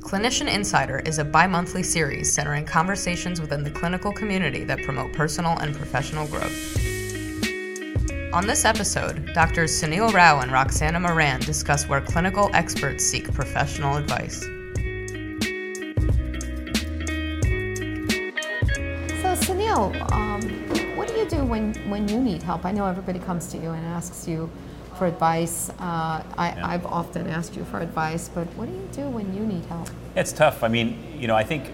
Clinician Insider is a bi monthly series centering conversations within the clinical community that promote personal and professional growth. On this episode, Drs. Sunil Rao and Roxana Mehran discuss where clinical experts seek professional advice. So, Sunil, um, what do you do when, when you need help? I know everybody comes to you and asks you for advice. Uh, I, Yeah. I've often asked you for advice, but what do you do when you need help? It's tough. I mean, you know, I think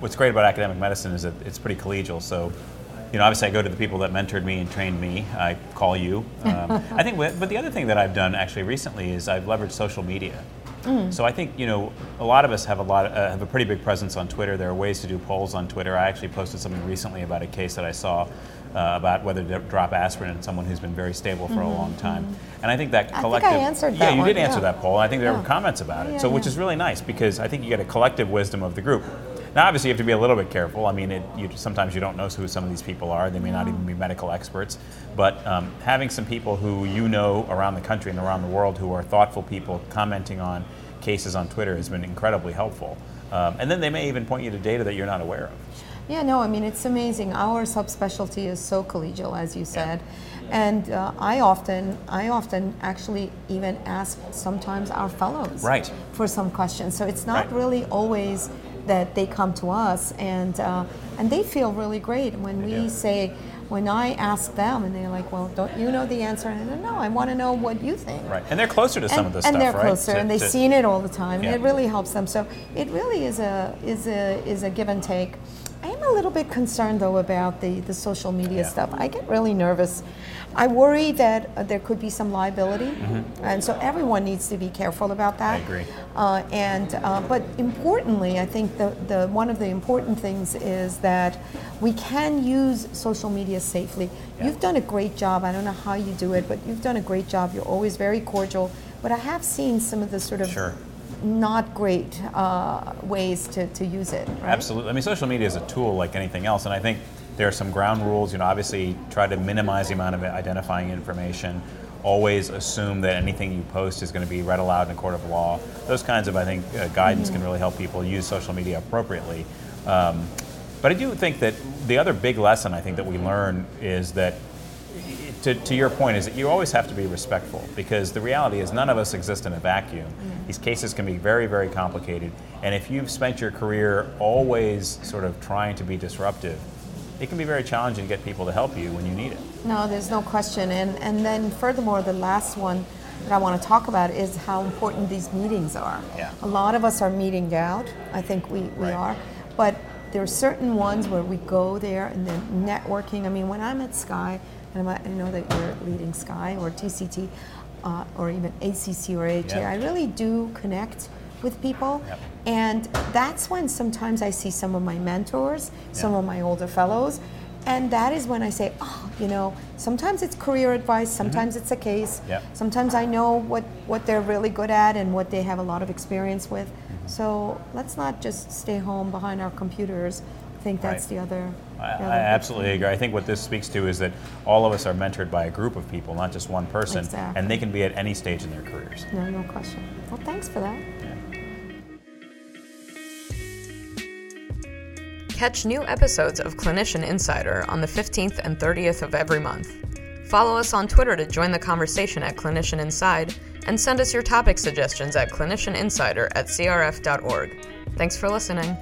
what's great about academic medicine is that it's pretty collegial. So, you know, obviously I go to the people that mentored me and trained me. I call you. Um, I think, but the other thing that I've done actually recently is I've leveraged social media. So I think you know a lot of us have a lot uh, have a pretty big presence on Twitter. There are ways to do polls on Twitter. I actually posted something recently about a case that I saw uh, about whether to drop aspirin in someone who's been very stable for a long time. And I think that collective. I think I answered yeah that you one, did answer yeah. that poll. I think there were comments about it. Yeah, so which is really nice because I think you get a collective wisdom of the group. Now, obviously, you have to be a little bit careful. I mean, it, you, sometimes you don't know who some of these people are. They may not even be medical experts. But um, having some people who you know around the country and around the world who are thoughtful people commenting on cases on Twitter has been incredibly helpful. Um, and then they may even point you to data that you're not aware of. Yeah, no, I mean, it's amazing. Our subspecialty is so collegial, as you said. And uh, I often, I often actually even ask sometimes our fellows Right. for some questions. So it's not Right. really always that they come to us, and uh, and they feel really great when we do. say, when I ask them, and they're like, "Well, don't you know the answer?" And I don't know. I want to know what you think. Right. And they're closer to some and, of this and stuff, they're right? closer, To- and they've to- seen it all the time. Yeah. It really helps them. So it really is a is a is a give and take. I am a little bit concerned though about the the social media Yeah. stuff. I get really nervous. I worry that uh, there could be some liability, and so everyone needs to be careful about that. Mm-hmm. I agree. Uh, and uh, but importantly, I think the, the one of the important things is that we can use social media safely. Yeah. You've done a great job. I don't know how you do it, but you've done a great job. You're always very cordial. But I have seen some of the sort of Sure. Not great uh, ways to, to use it. Right? Absolutely. I mean, social media is a tool like anything else, and I think there are some ground rules. You know, obviously, try to minimize the amount of identifying information. Always assume that anything you post is going to be read aloud in a court of law. Those kinds of, I think, uh, guidance can really help people use social media appropriately. Um, but I do think that the other big lesson I think that we learn is that to, to your point is that you always have to be respectful because the reality is none of us exist in a vacuum. Mm-hmm. These cases can be very, very complicated. And if you've spent your career always sort of trying to be disruptive, it can be very challenging to get people to help you when you need it. No, there's no question. And, and then, furthermore, the last one that I want to talk about is how important these meetings are. Yeah. A lot of us are meeting out. I think we, we Right. are. But there are certain ones where we go there and then networking. I mean, when I'm at SCAI, and I'm, know that you're leading SCAI or TCT uh, or even ACC or AHA, Yeah. I really do connect with people. Yep. And that's when sometimes I see some of my mentors, some Yeah. of my older fellows, and that is when I say, oh, you know, sometimes it's career advice, sometimes it's a case, Mm-hmm. Yep. sometimes I know what, what they're really good at and what they have a lot of experience with. So let's not just stay home behind our computers. I think that's Right. the other. I, other I absolutely agree. I think what this speaks to is that all of us are mentored by a group of people, not just one person, Exactly. and they can be at any stage in their careers. No, no question. Well, thanks for that. Catch new episodes of Clinician Insider on the 15th and 30th of every month. Follow us on Twitter to join the conversation at Clinician Inside, and send us your topic suggestions at clinicianinsider at crf.org. Thanks for listening.